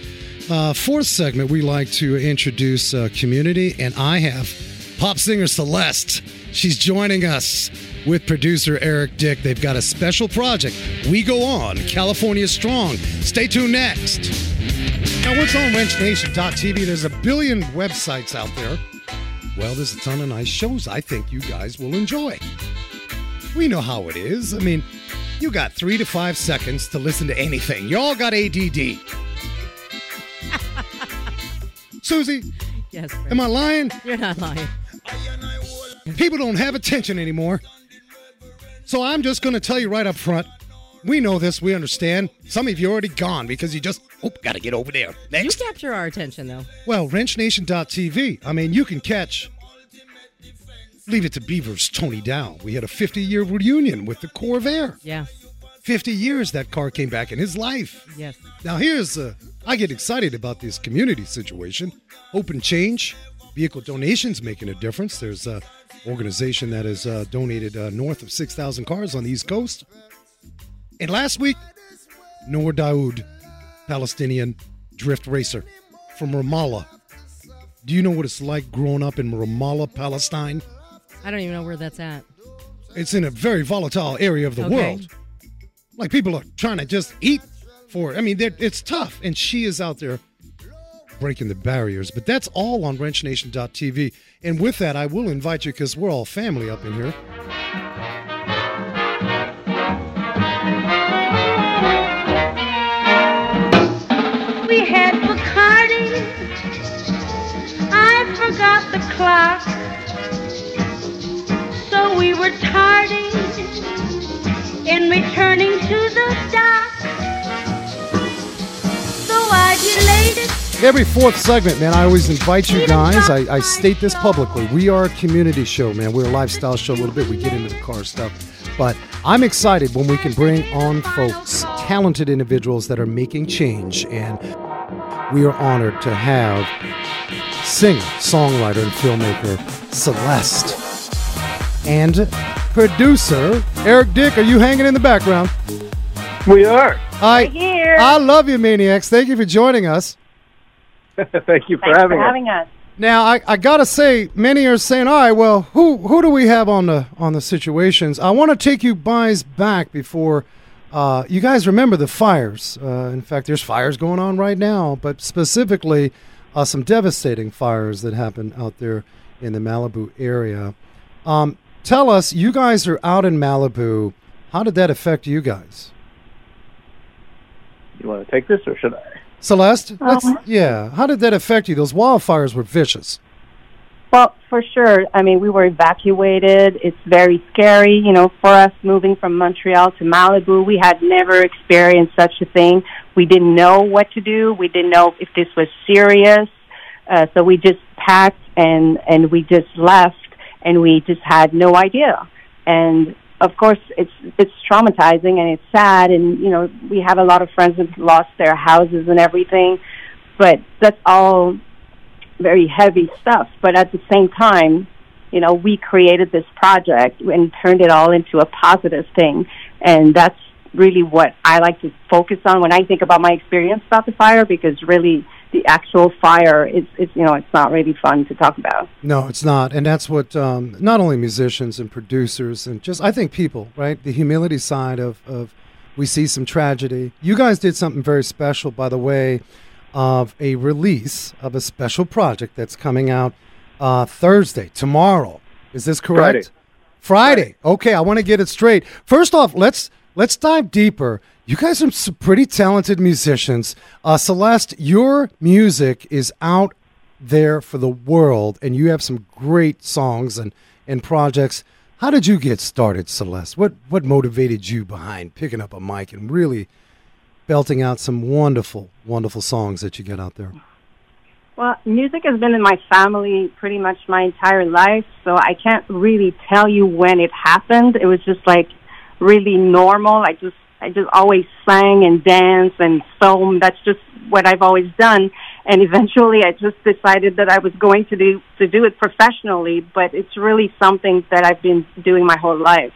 Speaker 1: uh, fourth segment, we like to introduce uh, community. And I have pop singer Celeste. She's joining us with producer Eric Dick. They've got a special project. We go on, California Strong. Stay tuned next. Now, what's on WrenchNation.tv? There's a billion websites out there. Well, there's a ton of nice shows I think you guys will enjoy. We know how it is. I mean, you got three to five seconds to listen to anything. You all got ADD. Susie,
Speaker 4: Yes,
Speaker 1: am I lying?
Speaker 4: you're not lying.
Speaker 1: People don't have attention anymore. So I'm just going to tell you right up front. We know this. We understand. Some of you already gone because you just, oh, got to get over there.
Speaker 4: You
Speaker 1: Next.
Speaker 4: capture our attention, though.
Speaker 1: Well, WrenchNation.tv. I mean, you can catch. Leave it to Beavers, Tony Dow. We had a 50 year reunion with the Corvair.
Speaker 4: Yeah.
Speaker 1: 50 years that car came back in his life.
Speaker 4: Yes.
Speaker 1: Now here's uh, I get excited about this community situation. Open Change vehicle donations making a difference. There's a organization that has uh, donated uh, north of 6,000 cars on the East Coast. And last week, Noor Daoud, Palestinian drift racer from Ramallah. Do you know what it's like growing up in Ramallah, Palestine?
Speaker 4: I don't even know where that's at.
Speaker 1: It's in a very volatile area of the
Speaker 4: Okay.
Speaker 1: world. Like people are trying to just eat for it. I mean, it's tough. And she is out there breaking the barriers. But that's all on wrenchnation.tv. And with that, I will invite you because we're all family up in here.
Speaker 5: We had Bacardi. I forgot the clock. So we were tardy in returning to the dock.
Speaker 1: Every fourth segment, man, I always invite you guys. I, I state this publicly. We are a community show, man. We're a lifestyle show a little bit. We get into the car stuff. But I'm excited when we can bring on folks, talented individuals that are making change. And we are honored to have singer, songwriter, and filmmaker Celeste and producer Eric Dick. Are you hanging in the background?
Speaker 6: We are.
Speaker 1: I,
Speaker 5: Here.
Speaker 1: I love you, Maniacs. Thank you for joining us.
Speaker 6: Thank you for
Speaker 5: Thanks
Speaker 6: having
Speaker 5: for
Speaker 6: us.
Speaker 5: having us.
Speaker 1: Now I, I gotta say, many are saying, "All right, well, who who do we have on the on the situations?" I want to take you guys back before uh, you guys remember the fires. Uh, in fact, there's fires going on right now, but specifically uh, some devastating fires that happened out there in the Malibu area. Um, tell us, you guys are out in Malibu. How did that affect you guys?
Speaker 6: You want to take this or should I?
Speaker 1: Celeste, let's, yeah. How did that affect you? Those wildfires were vicious.
Speaker 7: Well, for sure. I mean, we were evacuated. It's very scary, you know, for us moving from Montreal to Malibu. We had never experienced such a thing. We didn't know what to do. We didn't know if this was serious. Uh, so we just packed and and we just left, and we just had no idea. And of course, it's it's traumatizing and it's sad. And you know, we have a lot of friends who've lost their houses and everything. But that's all very heavy stuff. But at the same time, you know, we created this project and turned it all into a positive thing. And that's really what I like to focus on when I think about my experience about the fire because really the actual fire is, is you know, it's not really fun to talk about.
Speaker 1: No, it's not, and that's what um, not only musicians and producers and just I think people, right? The humility side of of we see some tragedy. You guys did something very special, by the way, of a release of a special project that's coming out uh, Thursday, tomorrow. Is this correct? Friday. Okay, I want to get it straight. First off, let's let's dive deeper. You guys are some pretty talented musicians. Uh, Celeste, your music is out there for the world, and you have some great songs and, and projects. How did you get started, Celeste? What what motivated you behind picking up a mic and really belting out some wonderful, wonderful songs that you get out there?
Speaker 7: Well, music has been in my family pretty much my entire life, so I can't really tell you when it happened. It was just like really normal. I just I just always sang and danced and film. That's just what I've always done. And eventually, I just decided that I was going to do to do it professionally. But it's really something that I've been doing my whole life.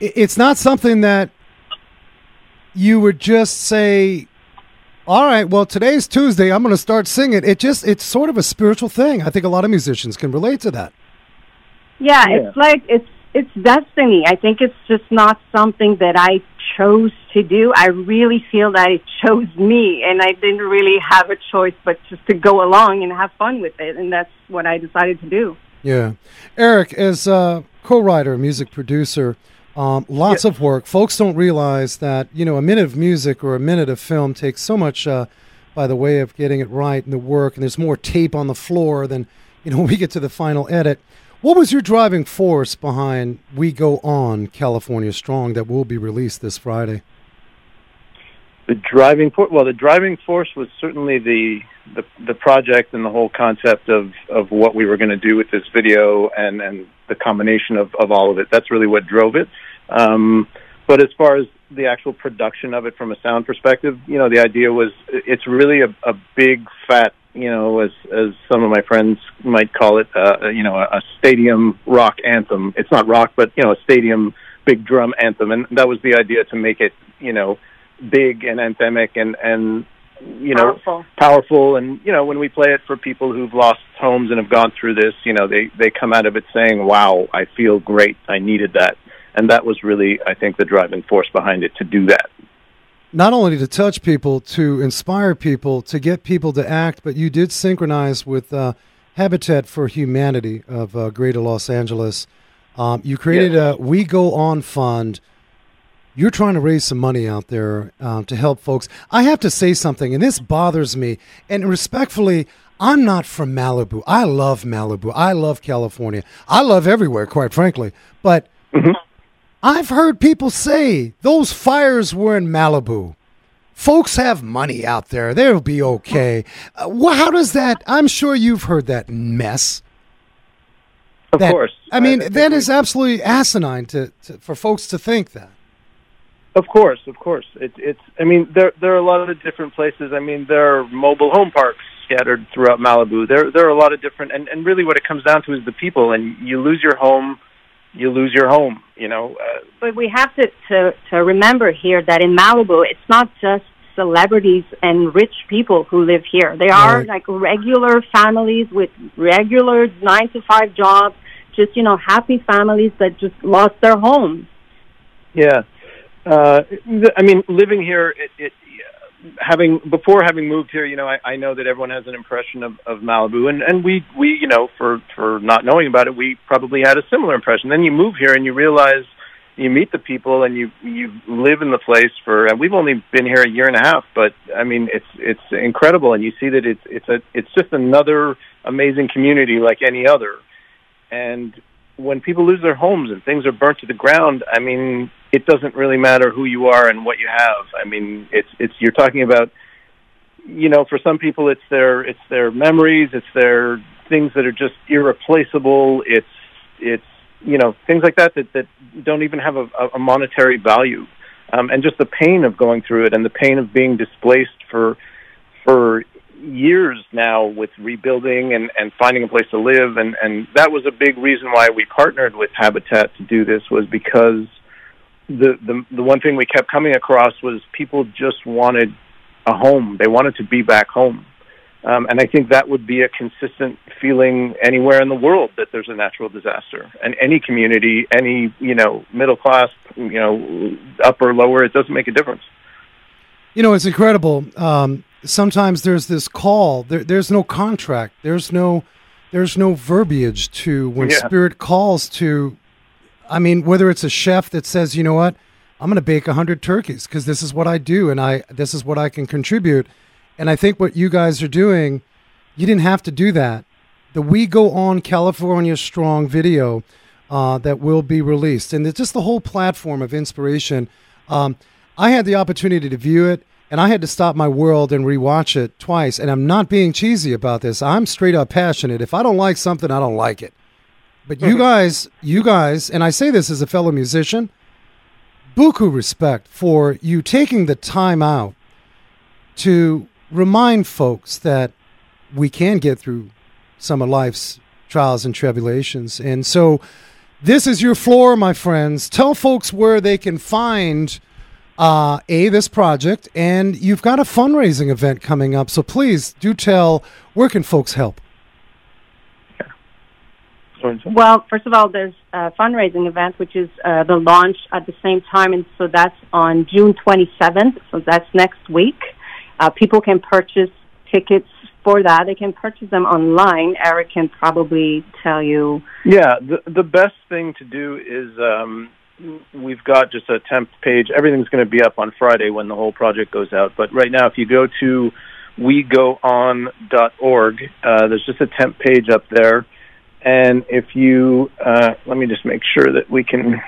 Speaker 1: It's not something that you would just say, all right, well, today's Tuesday. I'm going to start singing. It just, it's sort of a spiritual thing. I think a lot of musicians can relate to that.
Speaker 7: Yeah,
Speaker 6: Yeah.
Speaker 7: it's like it's it's destiny. I think it's just not something that I chose to do. I really feel that it chose me, and I didn't really have a choice but just to go along and have fun with it, and that's what I decided to do.
Speaker 1: Yeah. Eric, as a co writer, music producer, um, lots of work. Folks don't realize that, you know, a minute of music or a minute of film takes so much uh, by the way of getting it right and the work, and there's more tape on the floor than, you know, when we get to the final edit. What was your driving force behind We Go On California Strong that will be released this Friday?
Speaker 6: The driving force. Well, the driving force was certainly the the, the project and the whole concept of, of what we were going to do with this video and, and the combination of, of all of it. That's really what drove it. Um, but as far as the actual production of it from a sound perspective, you know, the idea was it's really a, a big fat, you know, as as some of my friends might call it, uh, you know, a, a stadium rock anthem. It's not rock, but you know, a stadium big drum anthem, and that was the idea to make it, you know, big and anthemic and and you know
Speaker 7: Powerful.
Speaker 6: powerful. And you know when we play it for people who've lost homes and have gone through this you know they they come out of it saying wow i feel great. I needed that. And that was really i think the driving force behind it to do that
Speaker 1: Not only to touch people, to inspire people, to get people to act, but you did synchronize with uh, Habitat for Humanity of uh, Greater Los Angeles. Um, you created a We Go On Fund. You're trying to raise some money out there um, to help folks. I have to say something, and this bothers me. And respectfully, I'm not from Malibu. I love Malibu. I love California. I love everywhere, quite frankly. But I've heard people say those fires were in Malibu. Folks have money out there. They'll be okay. Uh, wh- how does that? I'm sure you've heard that mess.
Speaker 6: of
Speaker 1: That-
Speaker 6: course
Speaker 1: I mean,
Speaker 6: think
Speaker 1: that
Speaker 6: we-
Speaker 1: absolutely asinine to, to for folks to think that.
Speaker 6: Of course, of course. It's it's. I mean, there there are a lot of different places. I mean, there are mobile home parks scattered throughout Malibu. There there are a lot of different, and and really, what it comes down to is the people. And you lose your home, you lose your home. You know, uh,
Speaker 7: But we have to, to, to remember here that in Malibu, it's not just celebrities and rich people who live here. They are
Speaker 1: Right.
Speaker 7: like regular families with regular nine to five jobs, just, you know, happy families that just lost their homes.
Speaker 6: yeah. Uh, th- I mean, living here, it, it having before having moved here, you know, I, I know that everyone has an impression of, of Malibu, and and we we you know for for not knowing about it, we probably had a similar impression. Then you move here and you realize you meet the people and you you live in the place for and we've only been here a year and a half but i mean it's it's incredible and you see that it's it's a it's just another amazing community like any other and when people lose their homes and things are burnt to the ground i mean it doesn't really matter who you are and what you have. I mean it's it's you're talking about you know for some people it's their it's their memories it's their things that are just irreplaceable. It's it's you know things like that that, that don't even have a, a monetary value. Um, and just the pain of going through it and the pain of being displaced for for years now with rebuilding and, and finding a place to live and, and that was a big reason why we partnered with Habitat to do this was because the, the the one thing we kept coming across was people just wanted a home. They wanted to be back home. Um, and I think that would be a consistent feeling anywhere in the world that there's a natural disaster. And any community, any, you know, middle class, you know, upper, lower, it doesn't make a difference.
Speaker 1: You know, it's incredible. Um, sometimes there's this call. There, there's no contract. There's no, there's no verbiage to when
Speaker 6: Yeah.
Speaker 1: spirit calls to. I mean, whether it's a chef that says, you know what, I'm going to bake a hundred turkeys because this is what I do and I this is what I can contribute. And I think what you guys are doing, you didn't have to do that. The We Go On California Strong video uh, that will be released, and it's just the whole platform of inspiration. Um, I had the opportunity to view it, and I had to stop my world and rewatch it twice. And I'm not being cheesy about this. I'm straight up passionate. If I don't like something, I don't like it. But you guys, you guys, and I say this as a fellow musician, buku respect for you taking the time out to remind folks that we can get through some of life's trials and tribulations. And so this is your floor, my friends. Tell folks where they can find uh, a this project, and you've got a fundraising event coming up. So please do tell where can folks help.
Speaker 7: Well, first of all, there's a fundraising event, which is uh, the launch at the same time, and so that's on June 27th. So that's next week. Uh, people can purchase tickets for that. They can purchase them online. Eric can probably tell you.
Speaker 6: Yeah, the the best thing to do is um, we've got just a temp page. Everything's going to be up on Friday when the whole project goes out. But right now, if you go to wegoon.org, uh, there's just a temp page up there. And if you uh, let me just make sure that we can.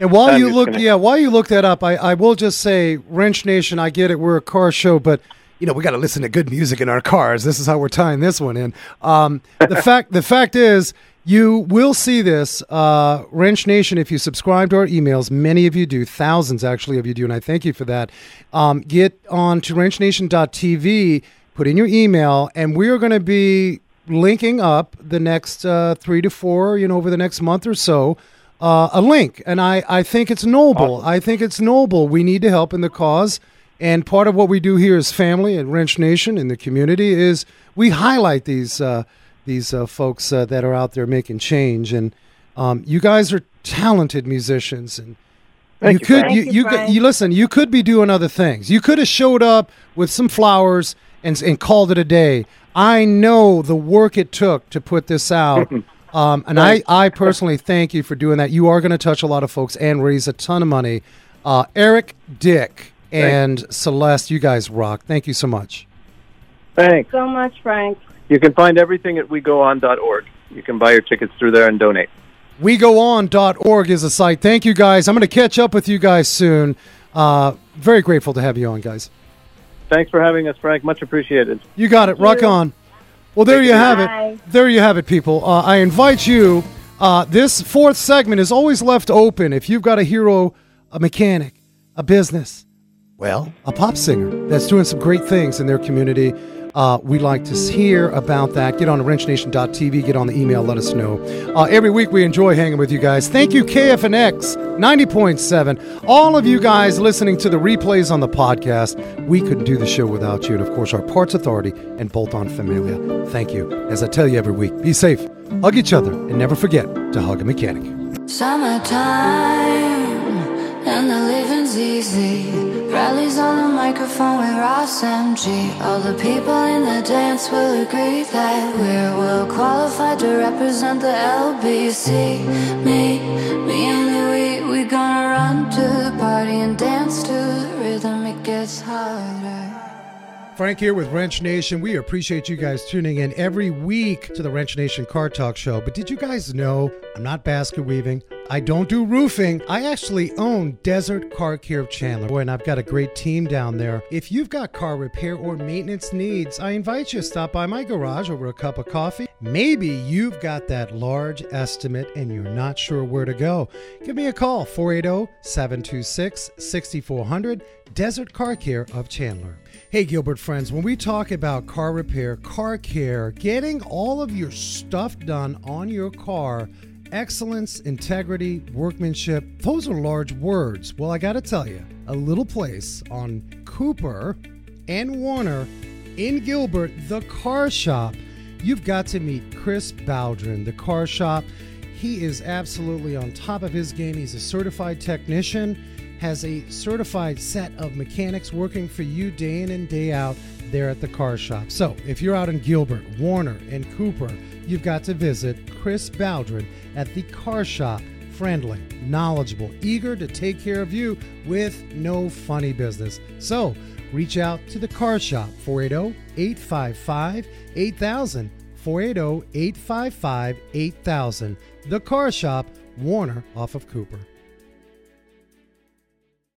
Speaker 1: And while
Speaker 6: I'm
Speaker 1: you look,
Speaker 6: gonna-
Speaker 1: yeah, while you look that up, I, I will just say, Wrench Nation, I get it. We're a car show, but you know we got to listen to good music in our cars. This is how we're tying this one in. Um, the fact, the fact is, You will see this, uh, Wrench Nation, if you subscribe to our emails. Many of you do, thousands actually of you do, and I thank you for that. Um, get on to wrenchnation.tv, put in your email, and we are going to be linking up the next uh, three to four, you know, over the next month or so, uh, a link. And I, I think it's noble. I think it's noble. We need to help in the cause. And part of what we do here as family at Wrench Nation in the community is we highlight these uh, these uh, folks uh, that are out there making change. And um, you guys are talented musicians, and
Speaker 6: Thank
Speaker 1: you
Speaker 6: you,
Speaker 1: could
Speaker 6: Frank.
Speaker 1: you
Speaker 7: you,
Speaker 1: you, you listen. You could be doing other things. You could have showed up with some flowers and and called it a day. I know the work it took to put this out. Um, and I, I personally thank you for doing that. You are going to touch a lot of folks and raise a ton of money. Uh, Eric, Dick, and Celeste, you guys rock. Thank you so much.
Speaker 6: Thanks.
Speaker 7: So much, Frank.
Speaker 6: You can find everything at wegoon.org. You can buy your tickets through there and donate.
Speaker 1: WeGoOn.org is a site. Thank you guys. I'm going to catch up with you guys soon. Uh, very grateful to have you on, guys.
Speaker 6: Thanks for having us, Frank. Much appreciated.
Speaker 1: You got it. Rock on. Well, there you have it. There you have it, people. Uh, I invite you. Uh, this fourth segment is always left open. If you've got a hero, a mechanic, a business, well, a pop singer that's doing some great things in their community, uh, we like to hear about that. Get on wrenchnation.tv, get on the email, let us know. Uh, every week we enjoy hanging with you guys. Thank you, KFNX 90.7. All of you guys listening to the replays on the podcast, we couldn't do the show without you. And of course, our Parts Authority and Bolt On Familia. Thank you. As I tell you every week, be safe, hug each other, and never forget to hug a mechanic.
Speaker 8: Summertime and the living's easy. Bradley's on the microphone with Ras MG. All the people in the dance will agree that we're well qualified to represent the LBC. Me, me and Louis, we gonna run to the party and dance to the rhythm. It gets harder.
Speaker 1: Frank here with Wrench Nation. We appreciate you guys tuning in every week to the Wrench Nation Car Talk Show. But did you guys know I'm not basket weaving? I don't do roofing. I actually own Desert Car Care of Chandler. Boy, and I've got a great team down there. If you've got car repair or maintenance needs, I invite you to stop by my garage over a cup of coffee. Maybe you've got that large estimate and you're not sure where to go. Give me a call 480 726 6400 Desert Car Care of Chandler. Hey, Gilbert friends, when we talk about car repair, car care, getting all of your stuff done on your car, excellence, integrity, workmanship, those are large words. Well, I got to tell you, a little place on Cooper and Warner in Gilbert, the car shop, you've got to meet Chris Baldwin, the car shop. He is absolutely on top of his game. He's a certified technician has a certified set of mechanics working for you day in and day out there at the car shop. So if you're out in Gilbert, Warner, and Cooper, you've got to visit Chris Baldwin at the car shop. Friendly, knowledgeable, eager to take care of you with no funny business. So reach out to the car shop 480 855 8000. 480 855 8000. The car shop, Warner off of Cooper.